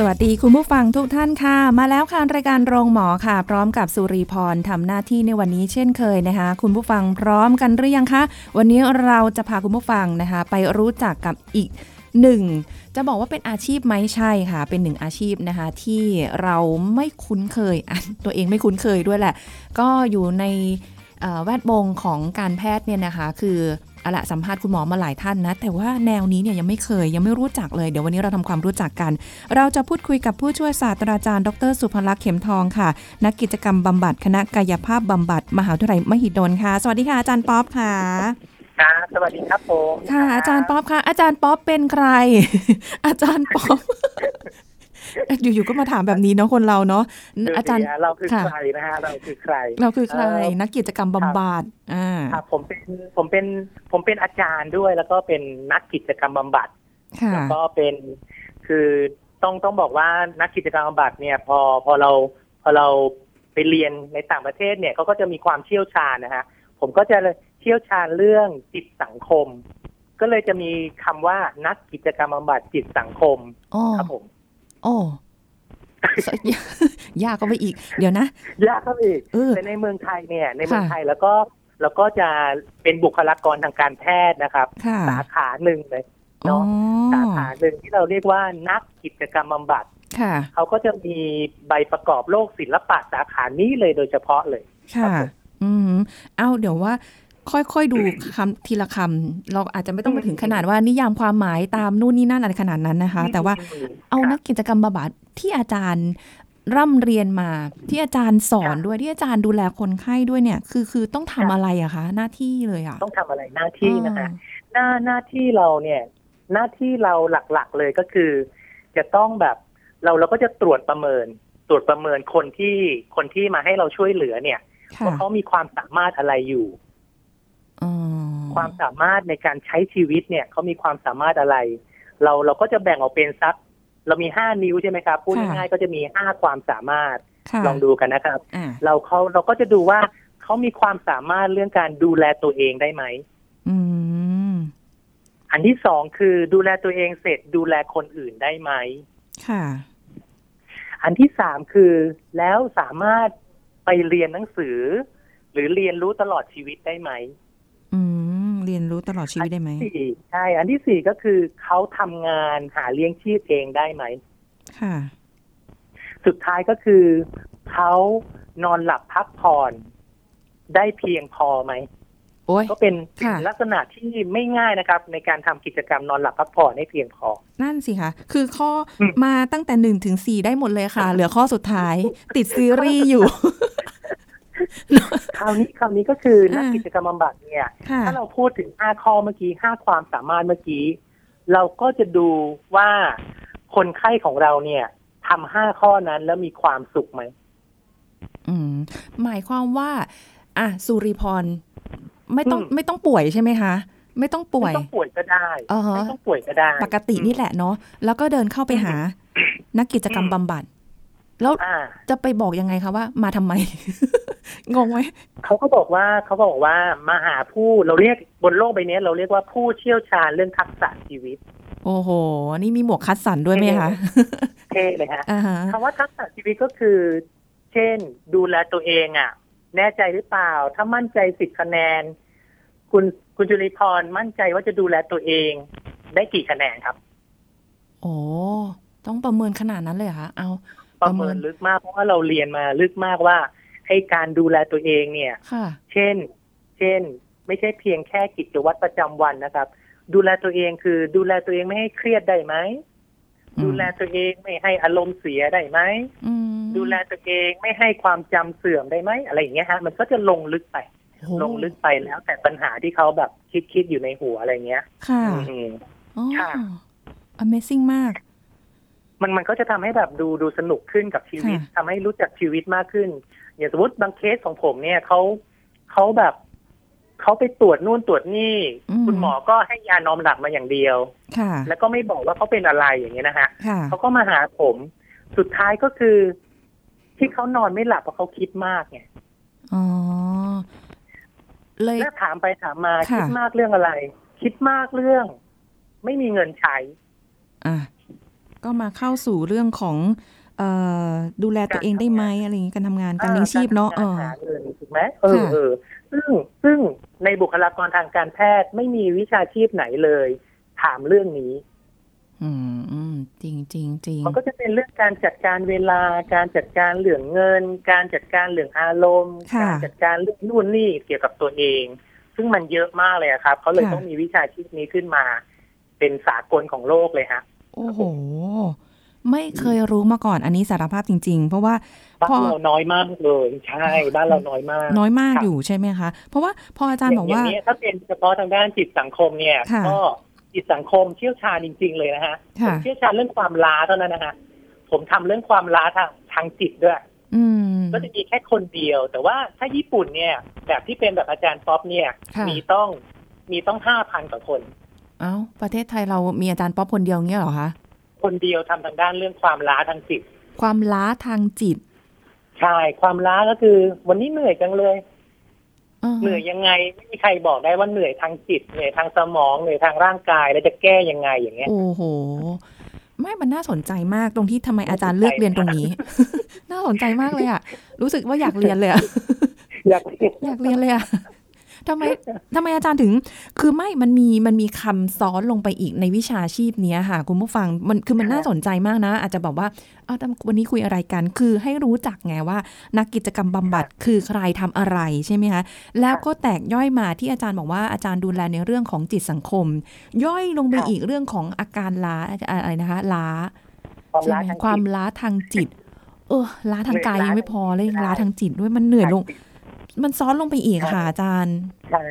สวัสดีคุณผู้ฟังทุกท่านค่ะ มาแล้วค่ะรายการโรงหมอค่ะ พร้อมกับสุริพรทำหน้าที่ในวันนี้เช่นเคยนะคะ คุณผู้ฟังพร้อมกันหรือยังคะ วันนี้เราจะพาคุณผู้ฟังนะคะ ไปรู้จักกับอีกหนึ่งจะบอกว่าเป็นอาชีพไหมใช่ค่ะ เป็นหนึ่งอาชีพนะคะ ที่เราไม่คุ้นเคยตัวเองไม่คุ้นเคยด้วยแหละ ก็อยู่ในแวดวงของการแพทย์เนี่ยนะคะ คือ เอาละสัมภาษณ์คุณหมอมาหลายท่านนะ แต่ว่าแนวนี้เนี่ยยังไม่เคยยังไม่รู้จักเลย เดี๋ยววันนี้เราทำความรู้จักกัน เราจะพูดคุยกับผู้ช่วยศาสตราจารย์ ดร สุภลักษณ์เข็มทองค่ะ นักกิจกรรมบำบัดคณะกายภาพบำบัดมหาวิทยาลัยมหิดลค่ะ สวัสดีค่ะอาจารย์ป๊อปค่ะครับสวัสดีครับผม ค่ะ อาจารย์ป๊อปค่ะ อาจารย์ป๊อปเป็นใคร อาจารย์ป๊อป อยู่ๆก็มาถามแบบนี้เนาะคนเราเนาะคืออาจารย์เราคือค่ะใครนะฮะเราคือใคร เราคือใครเอ่อนักกิจกรรมบำบัดอ่าครับผมเป็นผมเป็นผมเป็นอาจารย์ด้วย แล้วก็เป็นนักกิจกรรมบำบัดค่ะแล้วก็เป็นคือต้องต้องบอกว่านักกิจกรรมบำบัดเนี่ยพอพอเราพอเราไปเรียนในต่างประเทศเนี่ยเขาก็จะมีความเชี่ยวชาญนะฮะผมก็จะเชี่ยวชาญเรื่องจิตสังคม ก็เลยจะมีคำว่านักกิจกรรมบำบัดจิตสังคมอ๋อครับผม โอ้ยากก็ไปอีก เดี๋ยวนะ ยากครับอีกเออแต่ในเมืองไทยเนี่ย ในเมืองค่ะไทยแล้วก็แล้วก็จะเป็นบุคลากรทางการแพทย์นะครับค่ะสาขาหนึ่งเลยอ๋อเนาะสาขาหนึ่งที่เราเรียกว่านักกิจกรรมบำบัดค่ะเขาก็จะมีใบประกอบโรคศิลปะสาขานี้เลยโดยเฉพาะเลยค่ะครับผมอืม เอาเดี๋ยวว่า ค่อยๆดูคำทีละคำเราอาจจะไม่ต้องไปถึงขนาดว่านิยามความหมายตามนู่นนี่นั่นอะไรขนาดนั้นนะคะ แต่ว่าเอาครับนักกิจกรรมบำบัดที่อาจารย์ร่ำเรียนมาที่อาจารย์สอนด้วยที่อาจารย์ดูแลคนไข้ด้วยเนี่ย คือคือต้องทำอะไรอะคะ หน้าที่เลยอะต้องทำอะไรหน้าที่นะคะหน้าหน้าที่เราเนี่ย หน้าที่เราหลักๆเลยก็คือ จะต้องแบบเราเราก็จะตรวจประเมิน ตรวจประเมินคนที่คนที่มาให้เราช่วยเหลือเนี่ยค่ะว่าเขามีความสามารถอะไรอยู่อ๋อ ความสามารถในการใช้ชีวิตเนี่ยเขามีความสามารถอะไร เราเราก็จะแบ่งออกเป็นสัก เรามีห้านิ้วใช่ไหมครับพูดง่ายๆก็จะมีห้าความสามารถค่ะลองดูกันนะครับอ่าเราเขาเราก็จะดูว่าเขามีความสามารถเรื่องการดูแลตัวเองได้ไหมอืมอันที่สองคือดูแลตัวเองเสร็จดูแลคนอื่นได้ไหมค่ะ อันที่สามคือแล้วสามารถไปเรียนหนังสือ หรือเรียนรู้ตลอดชีวิตได้ไหม อืม เรียนรู้ตลอดชีวิตได้ไหมสี่ใช่ อันที่สี่ก็คือเขาทำงานหาเลี้ยงชีพเองได้ไหมค่ะ สุดท้ายก็คือเขานอนหลับพักผ่อนได้เพียงพอไหมโอ้ยก็เป็นค่ะลักษณะที่ไม่ง่ายนะครับ ในการทำกิจกรรมนอนหลับพักผ่อนให้เพียงพอ นั่นสิคะคือข้ออมมาตั้งแต่หนึ่งถึงสี่ได้หมดเลยค่ะ เหลือข้อสุดท้าย ติดซีรีส์อยู่ คราวนี้คราวนี้ก็คือนักอ่ากิจกรรมบำบัดเนี่ยค่ะถ้าเราพูดถึงห้าข้อเมื่อกี้ห้าความสามารถเมื่อกี้ เราก็จะดูว่าคนไข้ของเราเนี่ยทำห้าข้อนั้นแล้วมีความสุขไหมอืม หมายความว่า อะสุริพรไม่ต้องอืมไม่ต้องป่วยใช่ไหมคะไม่ต้องป่วไม่ยต้องป่วยก็ได้อ่าฮะไม่ต้องป่วยก็ได้ ปกตินี่แหละเนาะแล้วก็เดินเข้าไปหา นักกิจกรรมบำบัด แล้วอ่าจะไปบอกยังไงคะว่า มาทำไม งงไหมเขาก็บอกว่าเขาบอกว่ามาหาผู้เราเรียกบนโลกใบนี้เราเรียกว่าผู้เชี่ยวชาญเรื่องทักษะชีวิต โอ้โห นี่มีหมวกคัดสันด้วยไหมคะเท่เลยฮะอ่าฮะคำว่าทักษะชีวิตก็คือ เช่น ดูแลตัวเองอะ แน่ใจหรือเปล่า ถ้ามั่นใจสิบคะแนน คุณคุณจุลิพรมั่นใจว่าจะดูแลตัวเอง ได้กี่คะแนนครับ โอ้ต้องประเมินขนาดนั้นเลยเหรอคะเอาประเมินลึกมากเพราะว่าเราเรียนมาลึกมากว่า ให้การดูแลตัวเองเนี่ยค่ะเช่น เช่น ไม่ใช่เพียงแค่กิจวัตรประจำวันนะครับ ดูแลตัวเองคือดูแลตัวเองไม่ให้เครียดได้ไหมอืมดูแลตัวเองไม่ให้อารมณ์เสียได้ไหมอืมดูแลตัวเองไม่ให้ความจำเสื่อมได้ไหม อะไรอย่างเงี้ยฮะ มันก็จะลงลึกไปโอ้โหลงลึกไปแล้วแต่ปัญหาที่เขาแบบคิดคิดอยู่ในหัวอะไรเงี้ย ค่ะอืมอ๋อค่ะ Amazing มากมันมันก็จะทำให้แบบดูดูสนุกขึ้นกับชีวิตค่ะทำให้รู้จักชีวิตมากขึ้น อย่างสมมติบางเคสของผมเนี่ยเขาเขาแบบเขาไปตรวจนู่นตรวจนี่อืมคุณหมอก็ให้ยานอนหลับมาอย่างเดียวค่ะแล้วก็ไม่บอกว่าเขาเป็นอะไรอย่างเงี้ยนะฮะค่ะเขาก็มาหาผม สุดท้ายก็คือ ที่เขานอนไม่หลับเพราะเขาคิดมากไงอ๋อเลยแล้วถามไปถามมาค่ะคิดมากเรื่องอะไร คิดมากเรื่อง ไม่มีเงินใช้ อะก็มาเข้าสู่เรื่องของเอ่อ ดูแลตัวเองได้ไหมอะไรอย่างงี้การทำงานการเลี้ยงชีพเนาะเอการอหาเงินถูกไหมเออค่ะเออซึ่งซึ่งในบุคลากรทางการแพทย์ไม่มีวิชาชีพไหนเลย ถามเรื่องนี้ อืมอืมจริงจริงจริงมันก็จะเป็นเรื่องการจัดการเวลาการจัดการเหลืองเงิน การจัดการเหลืองอารมณ์ค่ะการจัดการเรื่องนู่นนี่เกี่ยวกับตัวเอง ซึ่งมันเยอะมากเลยอะครับเขาเลยค่ะต้องมีวิชาชีพนี้ขึ้นมา เป็นสากลของโลกเลยฮะโอ้โห ไม่เคยรู้มาก่อนอันนี้สารภาพจริง ๆ เพราะว่าบ้าพอนเราน้อยมากเลยใช่บ้านเราน้อยมาก น้อยมากค่ะอยู่ใช่ไหมคะเพราะว่าพออาจารย์บอกว่าย่งนี้ถ้าเป็นเฉพาะทางด้านจิตสังคมเนี่ยค่ะก็จิตสังคมเชี่ยวชาญจริง ๆ เลยนะฮะผค่ะมเชี่ยวชาญเรื่องความล้าเท่านั้นนะฮะผมทำเรื่องความล้าทางทางจิตด้วยอืมก็จะมีแค่คนเดียว แต่ว่าถ้าญี่ปุ่นเนี่ย แบบที่เป็นแบบอาจารย์ป๊อปเนี่ยค่ะมีต้องมีต้องห้าพันกว่าคน เอ้า ประเทศไทยเรามีอาจารย์ป๊อปคนเดียวเงี้ยเหรอคะ คนเดียวทำทางด้านเรื่องความล้าทางจิต ความล้าทางจิต ใช่ ความล้าก็คือ วันนี้เหนื่อยจังเลยาฮะเหนื่อยยังไงไม่มีใครบอกได้ว่าเหนื่อยทางจิตเหนื่อยทางสมองเหนื่อยทางร่างกายแล้วจะแก้ยังไงอย่างเงี้ยโอ้โหไม่มันน่าสนใจมากตรงที่ทำไมอาจารย์เลือกเรียนตรงนี้ น่าสนใจมากเลยอะรู้สึกว่าอยากเรียนเลยอะอยากอยากเรียนเลยอะ ทำไมทำไมอาจารย์ถึง คือไม่มันมีมันมีคำซ้อนลงไปอีกในวิชาชีพเนี้ยค่ะ คุณผู้ฟังมันคือมันน่าสนใจมากนะ อาจจะบอกว่าอ้าวแต่วันนี้คุยอะไรกัน คือให้รู้จักไงว่า นักกิจกรรมบำบัดคือใครทำอะไรใช่ไหมคะแล้วก็แตกย่อยมาที่อาจารย์บอกว่าอาจารย์ดูแลในเรื่องของจิตสังคม ย่อยลงไปอีกเรื่องของอาการล้าอะไรนะคะล้าความใช่ล้าไหมทางความจิตล้าทางจิต เออล้าทางกายเหนื่อยยังไม่พอเลยล้าล้าทางจิตด้วยมันเหนื่อยลงทางจิต มันซ้อนลงไปอีกค่ะอาจารย์ใช่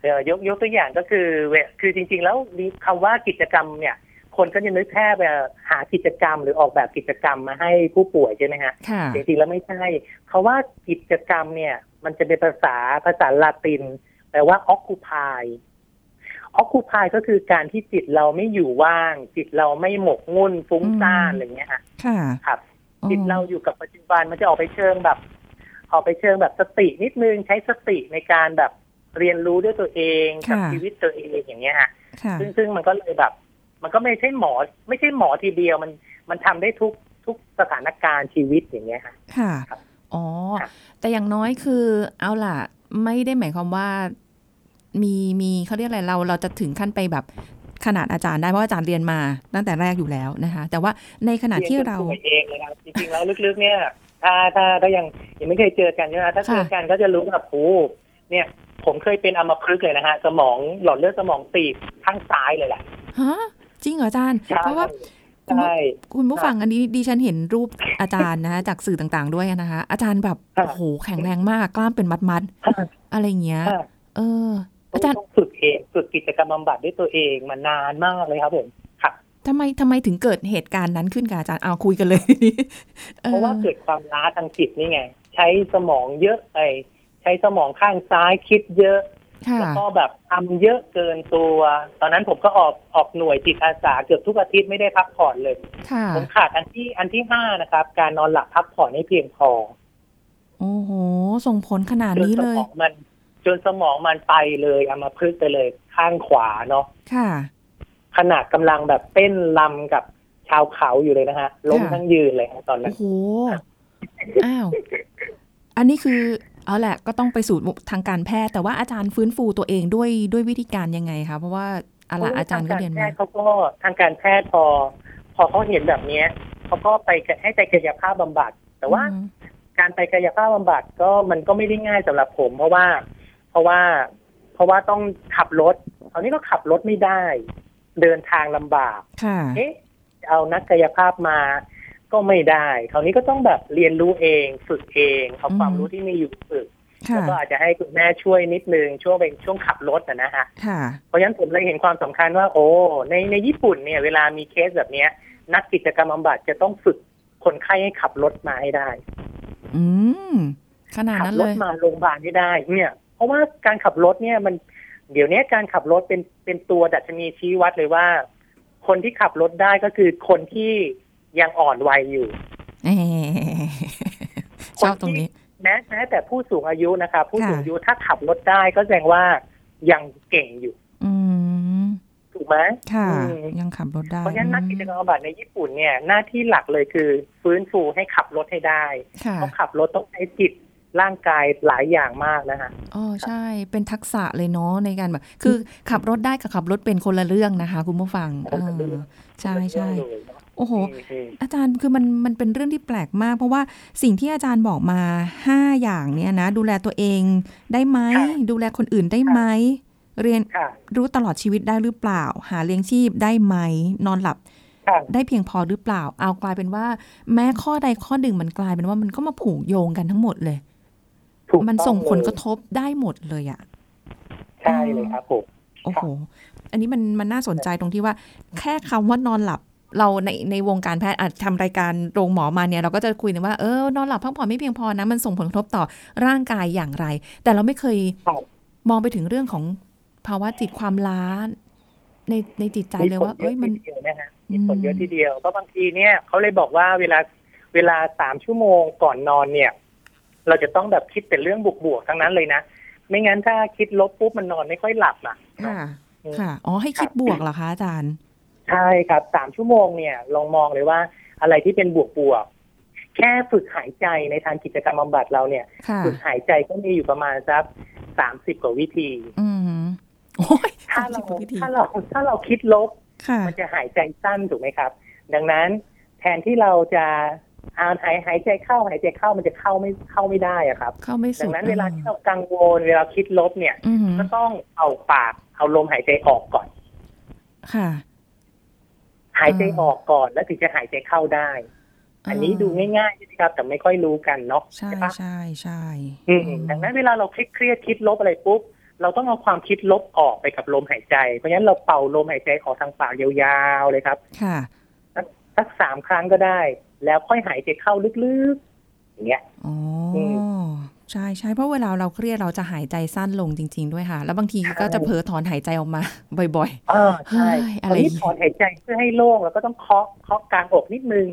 เอ่อยกยกตัวอย่างก็คือเวคือจริง ๆ แล้วคำว่ากิจกรรมเนี่ย คนก็จะนึกแค่แบบหากิจกรรมหรือออกแบบกิจกรรมมาให้ผู้ป่วยใช่ไหมฮะค่ะจริงๆแล้วไม่ใช่คาว่ากิจกรรมเนี่ย มันจะเป็นภาษาภาษาลาตินแปลว่า occupy occupy ก็คือการที่จิตเราไม่อยู่ว่าง จิตเราไม่หมกมุ่นฟุ้งซ่านอืมอะไรเงี้ยฮะค่ะครับอ๋อจิตเราอยู่กับปัจจุบันมันจะออกไปเชิงแบบ ออกไปเชิงแบบสตินิดนึงใช้สติในการแบบเรียนรู้ด้วยตัวเองกับค่ะชีวิตตัวเองอย่างเงี้ยฮะค่ะซึ่งซึ่งมันก็เลยแบบ มันก็ไม่ใช่หมอ ไม่ใช่หมอทีเดียวมันมันทำได้ทุกทุกสถานการณ์ชีวิตอย่างเงี้ยฮะค่ะครับอ๋อครับแต่อย่างน้อยคือเอาล่ะ ไม่ได้หมายความว่า มีมีเขาเรียกอะไรเราเราจะถึงขั้นไปแบบขนาดอาจารย์ได้เพราะอาจารย์เรียนมาตั้งแต่แรกอยู่แล้วนะคะ แต่ว่าในขณะที่เรายนจนป่วยเองเลยครับจริงๆแล้วลึกๆเนี่ย ถ้าถ้าถ้ายังยังไม่เคยเจอกันใช่ไหมถ้าเจอกันก็จะรู้ว่าโอ้เนี่ย ผมเคยเป็นอัมพฤกษ์เลยนะฮะ สมองหลอดเลือดสมองตีบข้างซ้ายเลยแหละฮะจริงเหรออาจารย์ใช่เพราะว่าคุณผู้ใช่คุณผู้ฟังอันนี้ดิฉันเห็นรูปอาจารย์นะคะจากสื่อต่างๆด้วยนะคะ อาจารย์แบบครับโอ้โหแข็งแรงมากกล้ามเป็นมัดๆอะไรอย่างเงี้ยค่ะเออต้ออางจารย์ต้องฝึกเองฝึกกิจกรรมบำบัดด้วยตัวเองมานานมากเลยครับผมครับ ทำไมทำไมถึงเกิดเหตุการณ์นั้นขึ้นกับอาจารย์เอาคุยกันเลยทีนี้ออเพราะว่าเกิดความล้าทางจิตนี่ไง ใช้สมองเยอะไอใช้สมองข้างซ้ายคิดเยอะค่ะแล้วก็แบบทำเยอะเกินตัว ตอนนั้นผมก็ออกออกหน่วยจิตอาสาเกือบทุกอาทิตย์ไม่ได้พักผ่อนเลยค่ะผมขาดอันที่อันที่ห้านะครับ การนอนหลับพักผ่อนให้เพียงพอโอ้โหส่งผลขนาดจนนี้สเลมยองมันจนสมองมันไปเลยเอามาพึกษ์ไปเลยข้างขวาเนาะค่ะ ขนาดกำลังแบบเต้นลำกับชาวเขาอยู่เลยนะฮะล้มค่ะทั้งยืนเลยฮะตอนนั้โอ้นโหอ้าวอันนี้คือเอาแหละก็ต้องไปสู่ทางการแพทย์ แต่ว่าอาจารย์ฟื้นฟูตัวเองด้วยด้วยวิธีการยังไงคะเพราะว่าอะไรอาจารย์ก็เรียนทงมาแพทย์เขาก็ทางการแพทย์พอ พอเขาเห็นแบบเนี้ยเขาก็ไปให้ไปกายภาพบำบัด แต่ว่าอืมการไปกายภาพบำบัดก็มันก็ไม่ได้ง่ายสำหรับผม เพราะว่า เพราะว่า เพราะว่าต้องขับรถคราวนี้ก็ขับรถไม่ได้ เดินทางลำบากค่ะเอ๊ะเอานักกายภาพมาก็ไม่ได้คราวนี้ก็ต้องแบบเรียนรู้เองฝึกเองเอาความอืมรู้ที่มีอยู่ฝึกค่ะแล้วก็อาจจะให้คุณแม่ช่วยนิดนึงช่วงเป็นช่วงขับรถนะนะฮะค่ะเพราะฉะนั้นผมเลยเห็นความสำคัญว่า โอ้ในในญี่ปุ่นเนี่ย เวลามีเคสแบบเนี้ย นักกิจกรรมบำบัดจะต้องฝึกคนไข้ให้ขับรถมาให้ได้ อืมขนาดขันั้นรเลถยมาโรงพยาบาลไม่ได้ เนี่ย เพราะว่าการขับรถเนี่ยมัน เดี๋ยวนี้การขับรถเป็นเป็นตัวดัชนีชี้วัดเลยว่า คนที่ขับรถได้ก็คือคนที่ยังอ่อนวัยอยู่เอ่อชอบตรงนี้แม้แม้แต่ผู้สูงอายุนะครับผู้ค่ะสูงอายุถ้าขับรถได้ก็แสดงว่ายังเก่งอยู่ อืมถูกไหมค่ะอืมยังขับรถได้ เพราะฉะนั้นนักกิจกรรมบำบัดในญี่ปุ่นเนี่ย หน้าที่หลักเลยคือ ฟื้นฟูให้ขับรถให้ได้ค่ะเพราะขับรถต้องใช้จิต ร่างกายหลายอย่างมากนะฮะอ๋อใช่เป็นทักษะเลยเนาะในการแบบคือขับรถได้กับขับรถเป็นคนละเรื่องนะคะ คุณผู้ฟังคนละเรื่องเออใช่ใช่เลยเนอะโอ้โหอืมอืมอาจารย์คือมันมันเป็นเรื่องที่แปลกมาก เพราะว่าสิ่งที่อาจารย์บอกมาห้าอย่างเนี่ยนะ ดูแลตัวเองได้ไหม ดูแลคนอื่นได้ไหม เรียนค่ะรู้ตลอดชีวิตได้หรือเปล่า หาเลี้ยงชีพได้ไหม นอนหลับค่ะได้เพียงพอหรือเปล่า เอากลายเป็นว่า แม้ข้อใดข้อหนึ่งมันกลายเป็นว่ามันก็มาผูกโยงกันทั้งหมดเลยถูก มันต้องส่งผลเลยกระทบได้หมดเลยอะใช่เลยครับผมโอ้โห อันนี้มันมันน่าสนใจตรงที่ว่า แค่คำว่านอนหลับเราในในวงการแพทย์อาจทำรายการโรงหมอมาเนี่ย เราก็จะคุยกันว่าเออนอนหลับพักผ่อนไม่เพียงพอนะมันส่งผลกระทบต่อร่างกายอย่างไร แต่เราไม่เคยครับมองไปถึงเรื่องของภาวะจิตความล้าในในจิตใจเลยว่าผเอ้ยมันทีเดียวนะฮะอืมีมผลเยอะทีเดียวเพราะบางทีเนี่ยเขาเลยบอกว่าเวลาเวลาสามชั่วโมงก่อนนอนเนี่ย เราจะต้องแบบคิดแต่เรื่องบวกๆทั้งนั้นเลยนะ ไม่งั้นถ้าคิดลบปุ๊บมันนอนไม่ค่อยหลับอะค่ะอืมค่ะอ๋อให้คิดบวกเหรอคะอาจารย์ใช่ครับสามชั่วโมงเนี่ยลองมองเลยว่าอะไรที่เป็นบวกบวกๆแค่ฝึกหายใจในทางกิจกรรมบำบัดเราเนี่ยค่ะฝึกหายใจก็มีอยู่ประมาณสักสามสิบกว่าวิธีอืมโอ้ยถ้าเรา30กว่วิธีถ้าเราถ้าเราคิดลบค่ะมันจะหายใจสั้นถูกไหมครับ ดังนั้นแทนที่เราจะเอาหายหายใจเข้าหายใจเข้ามันจะเข้าไม่เข้าไม่ได้อะครับ เข้าไม่สุดัดงนั้นเวลาที่เรากังวลเวลาคิดลบเนี่ยอืมก็ต้องเอาปากเอาลมหายใจออกก่อน ค่ะ หายใจออกก่อนแล้วถึงจะหายใจเข้าได้ อันนี้ดูง่ายๆใช่ไหมครับ แต่ไม่ค่อยรู้กันเนาะใช่ปะใช่ใช่อืมดังนั้นเวลาเราเครียดๆคิดลบอะไรปุ๊บเราต้องเอาความคิดลบออกไปกับลมหายใจ เพราะฉะนั้นเราเป่าลมหายใจออกทางปากยาวๆเลยครับ ค่ะสักสามครั้งก็ได้ แล้วค่อยหายใจเข้าลึกๆ อย่างเงี้ยอ๋ออมใช่ใช่เพราะเวลาเราเครียดเราจะหายใจสั้นลงจริง ๆ ด้วยค่ะ แล้วบางทีใช่ก็จะเผลอถอนหายใจออกมา บ่อยอ่าใช่เฮ้ยตอะอนไรนี้ถอนหายใจเพื่อให้โล่งแล้วก็ต้องเคาะเคาะกลางอกนิดนึง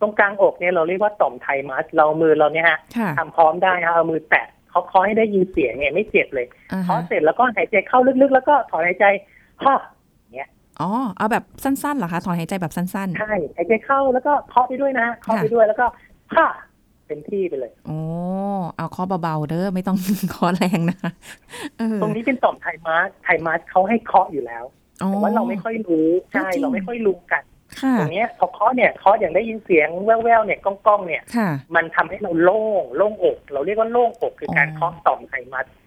ตรงกลางอกเนี่ยเราเรียกว่าต่อมไทมัสเรามือเราเนี่ยฮะๆค่ะทำพร้อมได้ฮะเอามือแตะเคาะเคาะให้ได้ยินเสียงเนี่ยไม่เจ็บเลยอ่าเคาะฮะเสร็จแล้วก็หายใจเข้าลึกๆ แล้วก็ถอนหายใจฮ่า อ๋อ เอาแบบสั้นๆเหรอคะถอนหายใจแบบสั้นใช่หายใจเข้าแล้วก็เคาะไปด้วยนะเคาะไปด้วยแล้วก็ฮ่าเป็นที่ไปเลยๆโอ้เอาเคอเบาๆเด้อไม่ต้องเคอแรงนะคะเออตรงนี้เป็นต่อมไทมัสไทมัสเขาให้เคาะอยู่แล้วอ๋อแต่ว่าเราไม่ค่อยรู้ใช่จริงเราไม่ค่อยรู้กันค่ะตรงเนี้ยพอเคาะเนี่ยเคาะอย่างได้ยินเสียงแว่วๆเนี่ยก้องๆเนี่ยค่ะมันทำให้เราโล่งโล่งอก เราเรียกว่าโล่งอกคือการอ๋อเคาะต่อมไขมัดอืม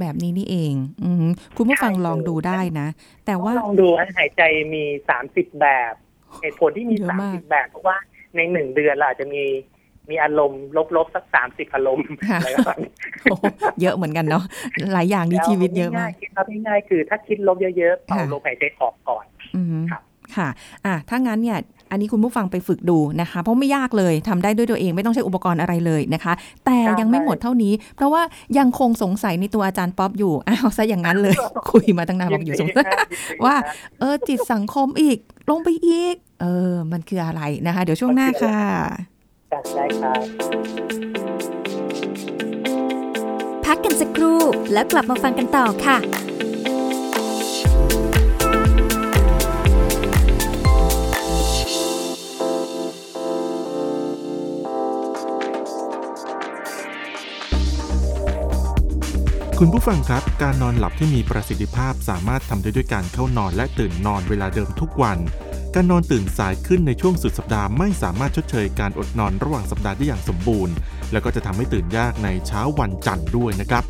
แบบนี้นี่เอง อืมคุณผู้ฟังใช่ลองดูได้นะ แต่ว่าลองดูฮะหายใจมีสามสิบแบบเหตุผลที่มีเยอะสามมากสิบแบบเพราะว่าในหนึ่งเดือนเราอาจจะมีมีอารมณ์ลบๆสักสามสิบอารมณ์ค่ะอะไรประมาณนี้โอ้เยอะเหมือนกันเนาะหลายอย่างในชีวิตเยอะมากง่ายๆคิดครับง่ายๆคือถ้าคิดลบเยอะๆเป่าค่ะลมหายใจออกก่อนอืมครับ ค่ะอะถ้างั้นเนี่ยอันนี้คุณผู้ฟังไปฝึกดูนะคะ เพราะไม่ยากเลยทำได้ด้วยตัวเองไม่ต้องใช้อุปกรณ์อะไรเลยนะคะ แต่ใช่ยังไม่หมดเท่านี้ เพราะว่ายังคงสงสัยในตัวอาจารย์ป๊อปอยู่อ้าวซะอย่างนั้นเลย คุยมาตั้งนานบอกอยู่สงสัยยินดีครับยินดีว่าครับเออจิตสังคมอีกลงไปอีก เออ มันคืออะไรนะคะ เดี๋ยวช่วงหน้าค่ะจัดได้ครับพักกันสักครู่แล้วกลับมาฟังกันต่อค่ะ คุณผู้ฟังครับ การนอนหลับที่มีประสิทธิภาพสามารถทำได้ด้วยการเข้านอนและตื่นนอนเวลาเดิมทุกวัน การนอนตื่นสายขึ้นในช่วงสุดสัปดาห์ไม่สามารถชดเชยการอดนอนระหว่างสัปดาห์ได้อย่างสมบูรณ์ แล้วก็จะทำให้ตื่นยากในเช้าวันจันทร์ด้วยนะครับ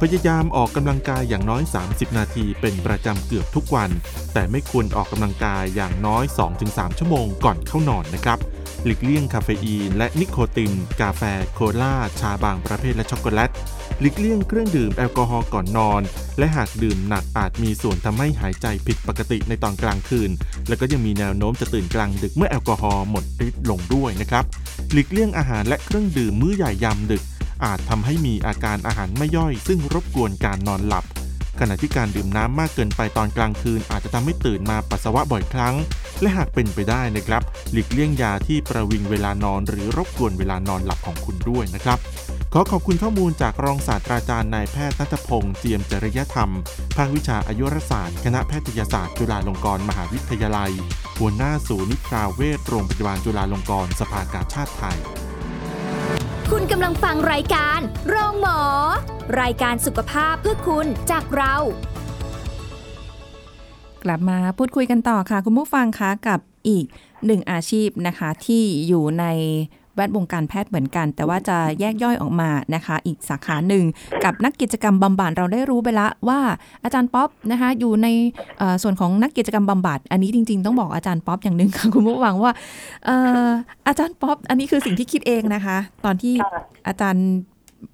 พยายามออกกำลังกายอย่างน้อย 30 นาทีเป็นประจำเกือบทุกวัน แต่ไม่ควรออกกำลังกายอย่างน้อย 2-3 ชั่วโมงก่อนเข้านอนนะครับหลีกเลี่ยงคาเฟอีนและนิโคติน กาแฟ โคลาชาบางประเภทและช็อกโกแลต หลีกเลี่ยงเครื่องดื่มแอลกอฮอล์ก่อนนอน และหากดื่มหนักอาจมีส่วนทำให้หายใจผิดปกติในตอนกลางคืน และก็ยังมีแนวโน้มจะตื่นกลางดึกเมื่อแอลกอฮอล์หมดฤทธิ์ลงด้วยนะครับหลีกเลี่ยงอาหารและเครื่องดื่มมื้อใหญ่ยามดึก อาจทำให้มีอาการอาหารไม่ย่อย ซึ่งรบกวนการนอนหลับ ขณะที่การดื่มน้ำมากเกินไปตอนกลางคืนอาจจะทำให้ตื่นมาปัสสาวะบ่อยครั้ง และหากเป็นไปได้นะครับ หลีกเลี่ยงยาที่ประวิงเวลานอน หรือรบกวนเวลานอนหลับของคุณด้วยนะครับขอขอบคุณข้อมูลจากรองศาสตราจารย์นายแพทย์นัทพงศ์เจียมจริยธรรม ภาควิชาอายุรศาสตร์ คณะแพทยศาสตร์ จุฬาลงกรณ์มหาวิทยาลัย หัวหน้าศูนย์นิทราเวชโรงพยาบาลจุฬาลงกรณ์สภากาชาติไทย คุณกำลังฟังรายการโรงหมอ รายการสุขภาพเพื่อคุณจากเรา กลับมาพูดคุยกันต่อค่ะ คุณผู้ฟังคะกับอีกหนึ่งอาชีพนะคะที่อยู่ใน แวดวงการแพทย์เหมือนกัน แต่ว่าจะแยกย่อยออกมานะคะ อีกสาขาหนึ่งกับนักกิจกรรมบำบัดเราได้รู้ไปละว่าอาจารย์ป๊อปนะคะอยู่ในเอ่อส่วนของนักกิจกรรมบำบัดอันนี้จริง ๆ ต้องบอกอาจารย์ป๊อปอย่างหนึ่งค่ะคุณผู้ฟังว่าเอ่ออาจารย์ป๊อปอันนี้คือสิ่งที่คิดเองนะคะ ตอนที่ค่ะอาจารย์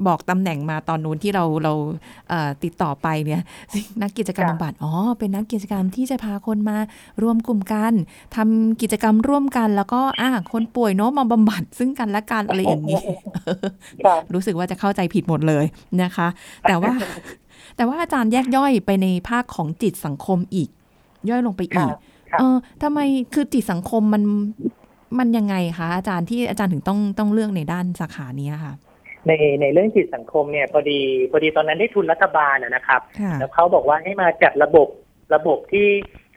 บอกตำแหน่งมาตอนนู้นที่เราเราเอ่อติดต่อไปเนี่ยนักกิจกรรมค่ะบำบัดอ๋อเป็นนักกิจกรรมที่จะพาคนมารวมกลุ่มกันทำกิจกรรมร่วมกันแล้วก็อ่าคนป่วยเนาะมาบำบัดซึ่งกันและกันอะไรอย่างนี้ค่ะรู้สึกว่าจะเข้าใจผิดหมดเลยนะคะ แต่ว่า แต่ว่าอาจารย์แยกย่อยไปในภาคของจิตสังคมอีก ย่อยลงไปอีกค่ะเออทำไมคือจิตสังคมมันมันยังไงคะอาจารย์ที่อาจารย์ถึงต้องต้องเลือกในด้านสาขานี้ค่ะ ในในเรื่องจิตสังคมเนี่ยพอดีพอดีตอนนั้นได้ทุนรัฐบาลนะนะครับค่ะแล้วเขาบอกว่าให้มาจัดระบบระบบที่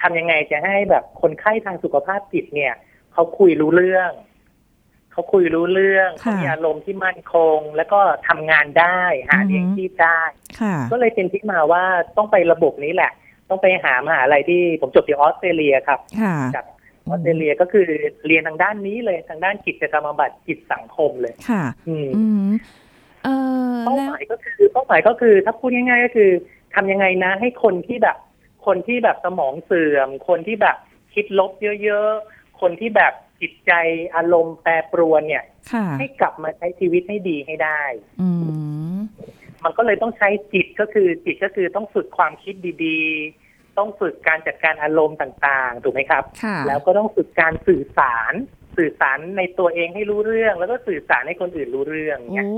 ทำยังไงจะให้แบบคนไข้ทางสุขภาพจิตเนี่ยเขาคุยรู้เรื่องเขาคุยรู้เรื่องค่ะเขามีอารมณ์ที่มั่นคง แล้วก็ทำงานได้หาอือฮึเลี้ยงชีพได้ค่ะก็เลยเป็นที่มาว่าต้องไประบบนี้แหละ ต้องไปหามหาอะไรที่ผมจบที่ออสเตรเลียครับค่ะจากออสเตรเลียก็คือเรียนทางด้านนี้เลยทางด้านกิจกรรมบำบัดจิตสังคมเลย ค่ะ อืมอืม เออเป้าแล้วหมายก็คือเป้าหมายก็คือถ้าพูดง่าย ๆ ก็คือทำยังไงนะ ให้คนที่แบบ คนที่แบบสมองเสื่อม คนที่แบบคิดลบเยอะๆ คนที่แบบจิตใจอารมณ์แปรปรวนเนี่ยค่ะให้กลับมาใช้ชีวิตให้ดีให้ได้อืมมันก็เลยต้องใช้จิตก็คือ จิตก็คือต้องฝึกความคิดดีๆ ต้องฝึกการจัดการอารมณ์ต่างๆ ถูกไหมครับค่ะแล้วก็ต้องฝึกการสื่อสาร สื่อสารในตัวเองให้รู้เรื่อง แล้วก็สื่อสารให้คนอื่นรู้เรื่องเนี่ยโอ้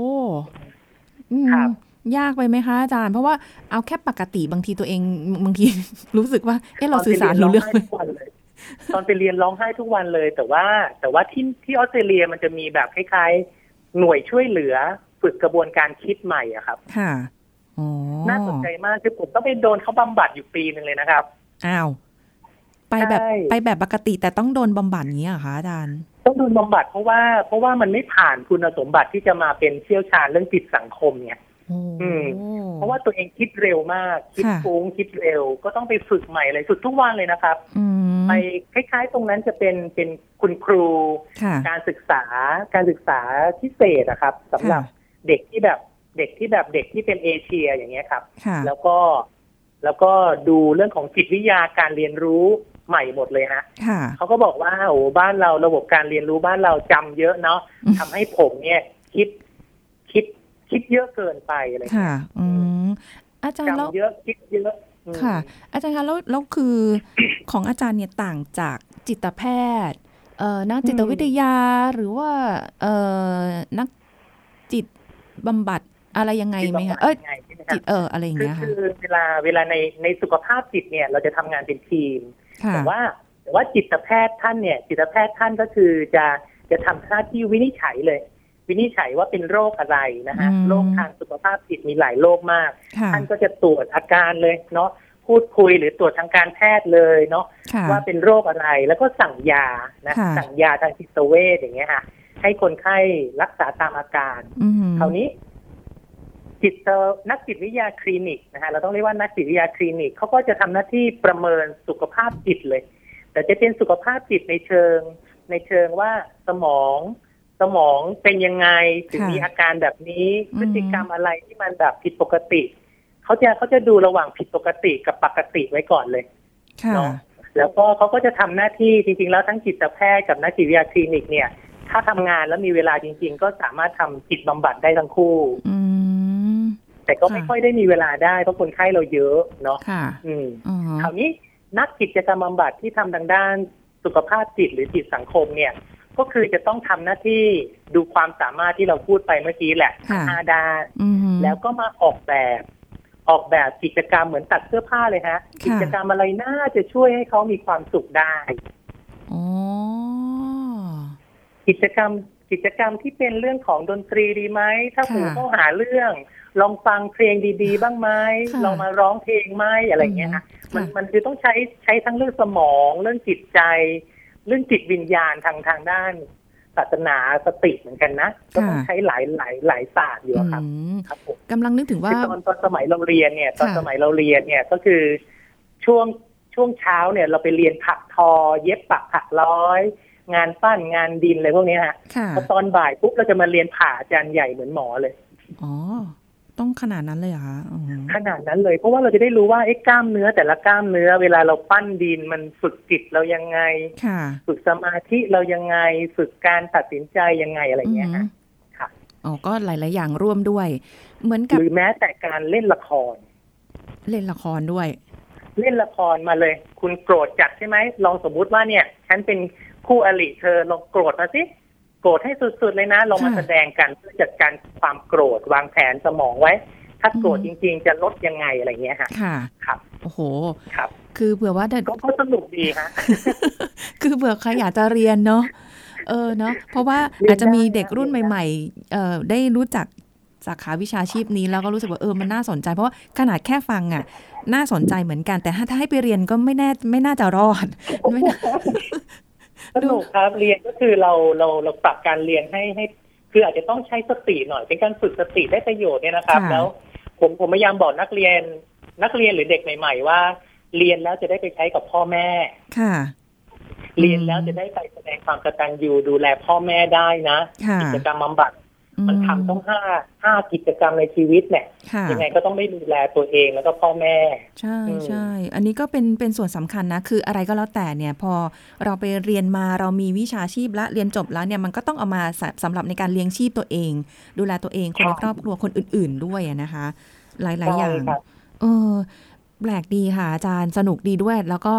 อืมครับยากไปไหมคะอาจารย์ เพราะว่าเอาแค่ปกติบางทีตัวเองบางทีรู้สึกว่า เอ๊ะเราสื่อสารรู้เรื่องไหมตอนไปเรียนร้องไห้ทุกวันเลยตอนไปเรียนร้องไห้ทุกวันเลย แต่ว่า แต่ว่าที่ที่ออสเตรเลียมันจะมีแบบคล้ายๆ หน่วยช่วยเหลือฝึกกระบวนการคิดใหม่อะครับ ค่ะอ๋อน่าสนใจมากคือผมต้องไปโดนเขาบำบัดอยู่ปีหนึ่งเลยนะครับ อ้าว ไปแบบใช่ไปแบบปกติแต่ต้องโดนบำบัดอย่างนี้เหรอคะอาจารย์ต้องโดนบำบัดเพราะว่าเพราะว่ามันไม่ผ่านคุณสมบัติที่จะมาเป็นเชี่ยวชาญเรื่องจิตสังคมเนี่ยโอ้อืม เพราะว่าตัวเองคิดเร็วมาก คิดค่ะฟุ้งคิดเร็ว ก็ต้องไปฝึกใหม่เลยฝึกทุกวันเลยนะครับอืมไปคล้ายๆ ตรงนั้นจะเป็นเป็นคุณครูค่ะการศึกษาการศึกษาพิเศษนะครับสำหรับค่ะเด็กที่แบบเด็กที่แบบเด็กที่เป็นเอเชียอย่างเงี้ยครับค่ะแล้วก็แล้วก็ดูเรื่องของจิตวิทยาการเรียนรู้ ใหม่หมดเลยฮะค่ะเขาก็บอกว่าโอ้บ้านเราระบบการเรียนรู้บ้านเราจำเยอะเนาะอืมทำให้ผมเนี่ย คิดคิดคิดเยอะเกินไปอะไรเงี้ยค่ะ อืมอาจารย์แล้วจำเยอะคิดเยอะอืมค่ะ อาจารย์คะแล้วแล้วคือของอาจารย์เนี่ยต่างจากจิตแพทย์ เอ่อนักจิตวิทยาหรือว่า เอ่อนักจิตบำบัดอะไรยังไงไหมคะเอ้ยจิตบำบัดยังไงใช่ไหมครัจิบตเอออะไรอย่างคือเงี้ยค่ะคือเวลาเวลาในในสุขภาพจิตเนี่ย เราจะทำงานเป็นทีมค่ะ แต่ว่าแต่ว่าจิตแพทย์ท่านเนี่ย จิตแพทย์ท่านก็คือจะจะทำหน้าที่วินิจฉัยเลย วินิจฉัยว่าเป็นโรคอะไรนะฮะอืมโรคทางสุขภาพจิตมีหลายโรคมากค่ะท่านก็จะตรวจอาการเลยเนาะพูดคุยหรือตรวจทางการแพทย์เลยเนาะค่ะว่าเป็นโรคอะไรแล้วก็สั่งยานะค่ะสั่งยาทางจิตเวชอย่างเงี้ยค่ะให้คนไข้รักษาตามอาการอืมคราวนี้ จิตนักจิตวิทยาคลินิกนะฮะเราต้องเรียกว่านักจิตวิทยาคลินิกเขาก็จะทำหน้าที่ประเมินสุขภาพจิตเลย แต่จะเป็นสุขภาพจิตในเชิง ในเชิงว่าสมองสมองเป็นยังไงถึงค่ะมีอาการแบบนี้อืมพฤติกรรมอะไรที่มันแบบผิดปกติเขาจะเขาจะดูระหว่างผิดปกติกับปกติไว้ก่อนเลยค่ะเนาะแล้วก็เขาก็จะทำหน้าที่จริง ๆ แล้วทั้งจิตแพทย์กับนักจิตวิทยาคลินิกเนี่ย ถ้าทำงานแล้วมีเวลาจริง ๆ ก็สามารถทำจิตบำบัดได้ทั้งคู่ อืม แต่ก็ไม่ค่ะค่อยได้มีเวลาได้เพราะคนไข้เราเยอะเนาะค่ะอืมอ๋อคราวนี้นักกิจกรรมบำบัดที่ทำทางด้านสุขภาพจิตหรือจิตสังคมเนี่ย ก็คือจะต้องทำหน้าที่ดูความสามารถที่เราพูดไปเมื่อกี้แหละค่ะห้าด้านอือหือแล้วก็มาออกแบบออกแบบกิจกรรมเหมือนตัดเสื้อผ้าเลยฮะค่ะกิจกรรมอะไรน่าจะช่วยให้เขามีความสุขได้อ๋อกิจกรรมกิจกรรมที่เป็นเรื่องของดนตรีดีไหมถ้าค่ะหูเขาหาเรื่อง ลองฟังเพลงดี ๆ บ้างไหมค่ะลองมาร้องเพลงไหมอะไรอย่างเงี้ยฮะอืมมันค่ะมันคือต้องใช้ใช้ทั้งเรื่องสมอง เรื่องจิตใจ เรื่องจิตวิญญาณทางทางด้านศาสนาสติเหมือนกันนะก็ต้องใช้หลายหลายหลายศาสตร์อยู่อะครับอืมครับผมกำลังนึกถึงว่าคือตอนตอนสมัยเราเรียนเนี่ย ตอนค่ะสมัยเราเรียนเนี่ยก็คือช่วงช่วงเช้าเนี่ยเราไปเรียนถักทอ เย็บปักถักร้อย งานปั้นงานดินอะไรพวกเนี้ยฮะค่ะพอตอนบ่ายปุ๊บเราจะมาเรียนผ่าอาจารย์ใหญ่เหมือนหมอเลยอ๋อ ต้องขนาดนั้นเลยเหรอคะอ๋อขนาดนั้นเลย เพราะว่าเราจะได้รู้ว่าไอ้กล้ามเนื้อแต่ละกล้ามเนื้อ เวลาเราปั้นดินมันฝึกจิตเรายังไงค่ะฝึกสมาธิเรายังไง ฝึกการตัดสินใจยังไงอะไรเงี้ยฮะอืมค่ะอ๋อก็หลาย ๆ อย่างร่วมด้วย เหมือนกับหรือแม้แต่การเล่นละคร เล่นละครด้วย เล่นละครมาเลย คุณโกรธจัดใช่ไหมลองสมมุติว่าเนี่ย ฉันเป็นคู่อริเธอลองโกรธมาสิ โกรธให้สุดๆเลยนะลองมาค่ะแสดงกันเพื่อจัดการความโกรธวางแผนสมองไว้ ถ้าโกรธอืจมริง ๆ จะลดยังไงอะไรเงี้ยฮะค่ะ ครับโอ้โหครับ คือเผื่อว่าถ้าก็ก็สนุกดีฮะคือเผื่อใครอยากจะเรียนเนาะเออเนาะเพราะว่าเรียนอาจจะมีเด็กได้รุ่นเรียนได้ใหม่ๆเอ่อได้รู้จักสาขาวิชาชีพนี้แล้วก็รู้สึกว่าเออมันน่าสนใจ เพราะว่าขนาดแค่ฟังอะ น่าสนใจเหมือนกันแต่ถ้าถ้าให้ไปเรียนก็ไม่แน่ไม่น่าจะรอดไม่น่า สนุกครับเรียนก็คือเราเราเราปรับการเรียนให้ให้ คืออาจจะต้องใช้สติหน่อย เป็นการฝึกสติได้ประโยชน์เนี่ยนะครับค่ะแล้วผมผมพยายามบอกนักเรียน นักเรียนหรือเด็กใหม่ ๆ ว่า เรียนแล้วจะได้ไปใช้กับพ่อแม่ ค่ะ เรียนแล้วจะได้ไปแสดงความกตัญญูดูแลพ่อแม่ได้นะค่ะกิจกรรมบำบัด มันทำต้องห้าห้ากิจกรรมในชีวิตเนี่ยค่ะยังไงก็ต้องได้ดูแลตัวเองแล้วก็พ่อแม่ ใช่อืมใช่อันนี้ก็เป็นเป็นส่วนสำคัญนะ คืออะไรก็แล้วแต่เนี่ยพอเราไปเรียนมาเรามีวิชาชีพและเรียนจบแล้วเนี่ยมันก็ต้องเอามาสำสำหรับในการเลี้ยงชีพตัวเอง ดูแลตัวเองคนในครอบครัวคนอื่น ๆ ด้วยอะนะคะ หลายๆอย่างใช่ครับเออแปลกดีค่ะอาจารย์สนุกดีด้วย แล้วก็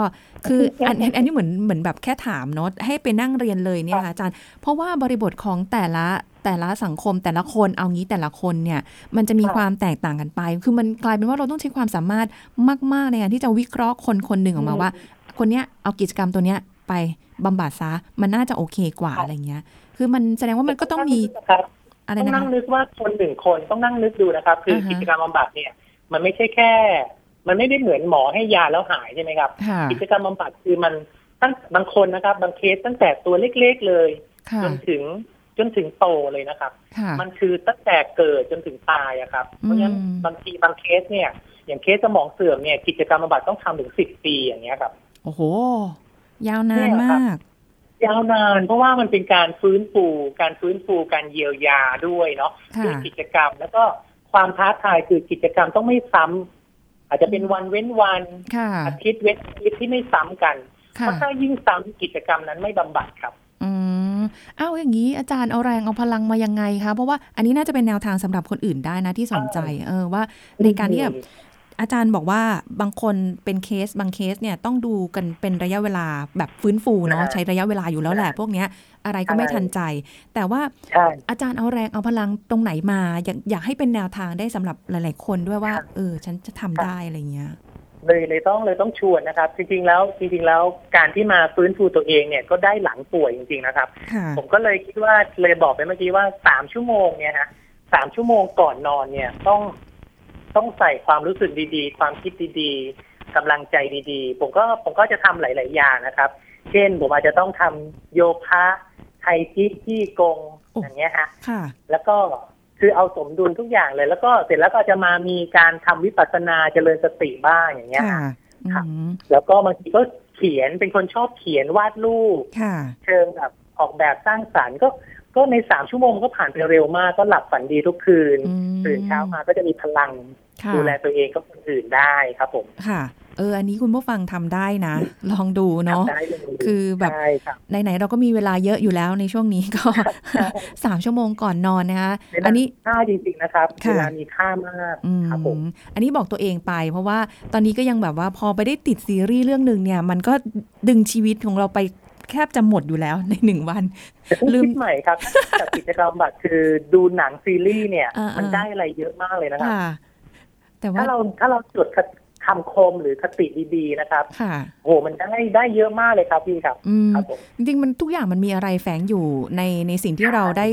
คืออันอันอันนี้เหมือนเหมือนแบบแค่ถามเนาะให้ไปนั่งเรียนเลยเนี่ยค่ะอาจารย์ เพราะว่าบริบทของแต่ละ แต่ละสังคมแต่ละคนเอางี้แต่ละคนเนี่ยมันจะมีค่ะความแตกต่างกันไป คือมันกลายเป็นว่าเราต้องใช้ความสามารถมากๆในการที่จะวิเคราะห์คนคนหนึ่งออกมาว่า คนเนี้ยเอากิจกรรมตัวเนี้ยไปบำบัดซะมันน่าจะโอเคกว่าอะไรเงี้ย คือมันแสดงว่ามันก็ต้องมีครับอะไรต้องนะนั่คะงนึกว่าคนหนึ่งคนต้องนั่งนึกดูนะครับ คืออาฮะกิจกรรมบำบัดเนี่ย มันไม่ใช่แค่ มันไม่ได้เหมือนหมอให้ยาแล้วหายใช่ไหมครับค่ะกิจกรรมบำบัดคือมันตั้งบางคนนะครับ บางเคสตั้งแต่ตัวเล็ก ๆเลยค่ะจนถึง จนถึงโตเลยนะครับค่ะมันคือตั้งแต่เกิดจนถึงตายอะครับ เพราะฉะนั้นอืมบางทีบางเคสเนี่ย อย่างเคสสมองเสื่อมเนี่ยกิจกรรมบำบัดต้องทำถึงสิบปีอย่างเงี้ยครับ โอ้โห ยาวนานเนี่ยครับมาก ยาวนานเพราะว่ามันเป็นการฟื้นฟูการฟื้นฟูการเยียวยาด้วยเนาะค่ะด้วยกิจกรรมแล้วก็ความท้าทายคือกิจกรรมต้องไม่ซ้ำอาจจะเป็นวันเว้นวันค่ะอาทิตย์เว้นอาทิตย์ที่ไม่ซ้ำกันเพค่ะราะถ้ายิ่งซ้ำกิจกรรมนั้นไม่บำบัดครับ อืม อ้าวอย่างนี้อาจารย์เอาแรงเอาพลังมายังไงคะ เพราะว่าอันนี้น่าจะเป็นแนวทางสำหรับคนอื่นได้นะที่สนใจ เออว่าในการที่แบบอาจารย์บอกว่าบางคนเป็นเคสบางเคสเนี่ยต้องดูกันเป็นระยะเวลาแบบฟื้นฟูเนาะอ่าใช้ระยะเวลาอยู่แล้วแหละพวกเนี้ยอะไรก็ไม่ใช่ทันใจ แต่ว่าใช่อาจารย์เอาแรงเอาพลังตรงไหนมา อยากอยากให้เป็นแนวทางได้สำหรับหลาย ๆ คนด้วยว่าครับเออ ฉันจะทำได้อะไรเงี้ย เลยเลยต้องเลยต้องชวนนะครับ จริง ๆ แล้วจริง ๆ แล้วการที่มาฟื้นฟูตัวเองเนี่ยก็ได้หลังป่วยจริง ๆ นะครับค่ะผมก็เลยคิดว่าเลยบอกไปเมื่อกี้ว่าสามชั่วโมงเนี่ยฮะสามชั่วโมงก่อนนอนเนี่ยต้องต้องใส่ความรู้สึกดีๆ ความคิดดีๆกำลังใจดีๆ ผมก็ผมก็จะทำหลาย ๆ อย่างนะครับ เช่นผมอาจจะต้องทำโยคะไทชีที่กงโอ้อย่างเงี้ยฮะค่ะแล้วก็ คือเอาสมดุลทุกอย่างเลย แล้วก็เสร็จแล้วก็จะมามีการทำวิปัสสนาเจริญสติบ้างอย่างเงี้ยค่ะฮะอืครับมแล้วก็บางทีก็เขียนเป็นคนชอบเขียนวาดรูปค่ะเชิงแบบออกแบบสร้างสรรค์ก็ก็ในสามชั่วโมงก็ผ่านไปเร็วมากก็หลับฝันดีทุกคืนอืมตื่นเช้ามาก็จะมีพลังค่ะดูแลตัวเองก็คนอื่นได้ครับผมค่ะ เอออันนี้คุณผู้ฟังทำได้นะ ลองดูเนาะทำได้เลยคือแบบใช่ครับไหนๆเราก็มีเวลาเยอะอยู่แล้วในช่วงนี้ก็สามชั่วโมงก่อนนอนนะคะอันนี้ค่าจริงๆนะครับค่ะเวลามีค่ามากอืมครับผมอันนี้บอกตัวเองไป เพราะว่าตอนนี้ก็ยังแบบว่าพอไปได้ติดซีรีส์เรื่องหนึ่งเนี่ย มันก็ดึงชีวิตของเราไปแคบจะหมดอยู่แล้วในหนึ่งวันแต่ต้องลืมคิดใหม่ครับจากกิจกรรมบัตรคือดูหนังซีรีส์เนี่ยอ่าๆมันได้อะไรเยอะมากเลยนะครับค่ะแต่ว่าถ้าเราถ้าเราจด คำคมหรือคติดีๆนะครับค่ะโหมันได้ได้เยอะมากเลยครับพี่ครับอืมครับผมจริงๆมันทุกอย่างมันมีอะไรแฝงอยู่ในในสิ่งที่เราได้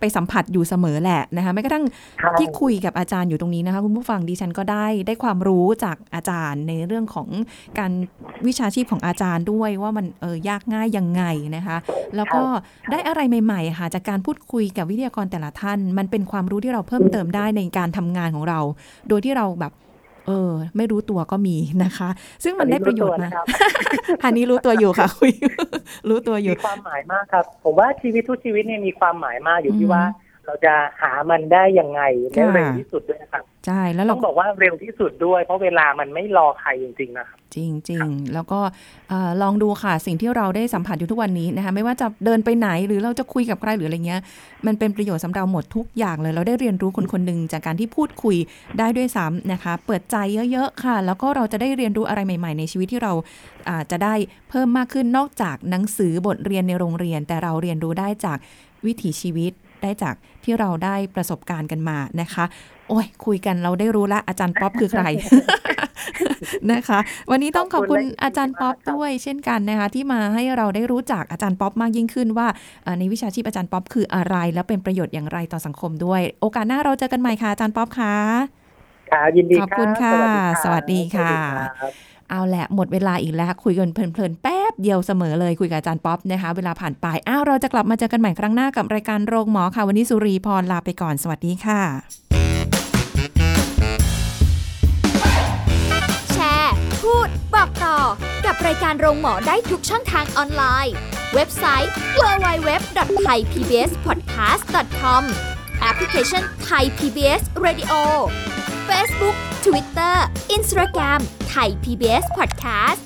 ไปสัมผัสอยู่เสมอแหละนะคะแม้กระทั่งใช่ที่คุยกับอาจารย์อยู่ตรงนี้นะคะคุณผู้ฟังดิฉันก็ได้ได้ความรู้จากอาจารย์ในเรื่องของการวิชาชีพของอาจารย์ด้วยว่ามันเออยากง่ายยังไงนะคะ แล้วก็ได้อะไรใหม่ๆค่ะจากการพูดคุยกับวิทยากรแต่ละท่าน มันเป็นความรู้ที่เราเพิ่มเติมได้ในการทำงานของเรา โดยที่เราแบบ เออ ไม่รู้ตัวก็มีนะคะ ซึ่งมันได้ประโยชน์อัมากครับอันนี้รู้ตัวอยู่ค่ะคุยรู้ตัวอยู่มีความหมายมากครับ ผมว่าชีวิตทุกชีวิตเนี่ยมีความหมายมากอยู่ที่อืมว่า เราจะหามันได้ยังไงได้ค่ะเร็วที่สุดด้วยนะครับใช่แล้วเราต้องบอกว่าเร็วที่สุดด้วย เพราะเวลามันไม่รอใครจริงๆนะครับจริงจริงๆแล้วก็เอ่อลองดูค่ะสิ่งที่เราได้สัมผัสอยู่ทุกวันนี้นะคะไม่ว่าจะเดินไปไหนหรือเราจะคุยกับใครหรืออะไรเงี้ย มันเป็นประโยชน์สำหรับเราหมดทุกอย่างเลย เราได้เรียนรู้คนคนหนึ่งจากการที่พูดคุยได้ด้วยซ้ำนะคะ เปิดใจเยอะๆค่ะ แล้วก็เราจะได้เรียนรู้อะไรใหม่ ๆ ในชีวิตที่เราอาจจะได้เพิ่มมากขึ้นนอกจากหนังสือบทเรียนในโรงเรียน แต่เราเรียนรู้ได้จากวิถีชีวิต ได้จากที่เราได้ประสบการณ์กันมานะคะ โอ้ย คุยกันเราได้รู้ละอาจารย์ป๊อปคือใครนะคะ วันนี้ต้องขอบคุณขอบคุณและอาจารย์ป๊อปยินดีมากครับด้วยเช่นกันนะคะ ที่มาให้เราได้รู้จักอาจารย์ป๊อปมากยิ่งขึ้นว่าเอ่อในวิชาชีพอาจารย์ป๊อปคืออะไร และเป็นประโยชน์อย่างไรต่อสังคมด้วย โอกาสหน้าเราเจอกันใหม่ค่ะอาจารย์ป๊อปค่ะครับยินดีขอบคุณรับค่ะ สวัสดีรับสวัสดีค่ะสวัสดีรับเอาแหละหมดเวลาอีกแล้ว คุยกันเพลินๆแป๊บ เดียวเสมอเลยคุยกับอาจารย์ป๊อปนะคะ เวลาผ่านไป อ้าว เราจะกลับมาเจอกันใหม่ครั้งหน้ากับรายการโรงหมอค่ะ วันนี้สุรีพรลาไปก่อนสวัสดีค่ะ แชร์ พูด บอกต่อ กับรายการโรงหมอได้ทุกช่องทางออนไลน์ เว็บไซต์ www.thaipbspodcast.com แอปพลิเคชัน Thai PBS Radio Facebook Twitter Instagram Thai PBS Podcast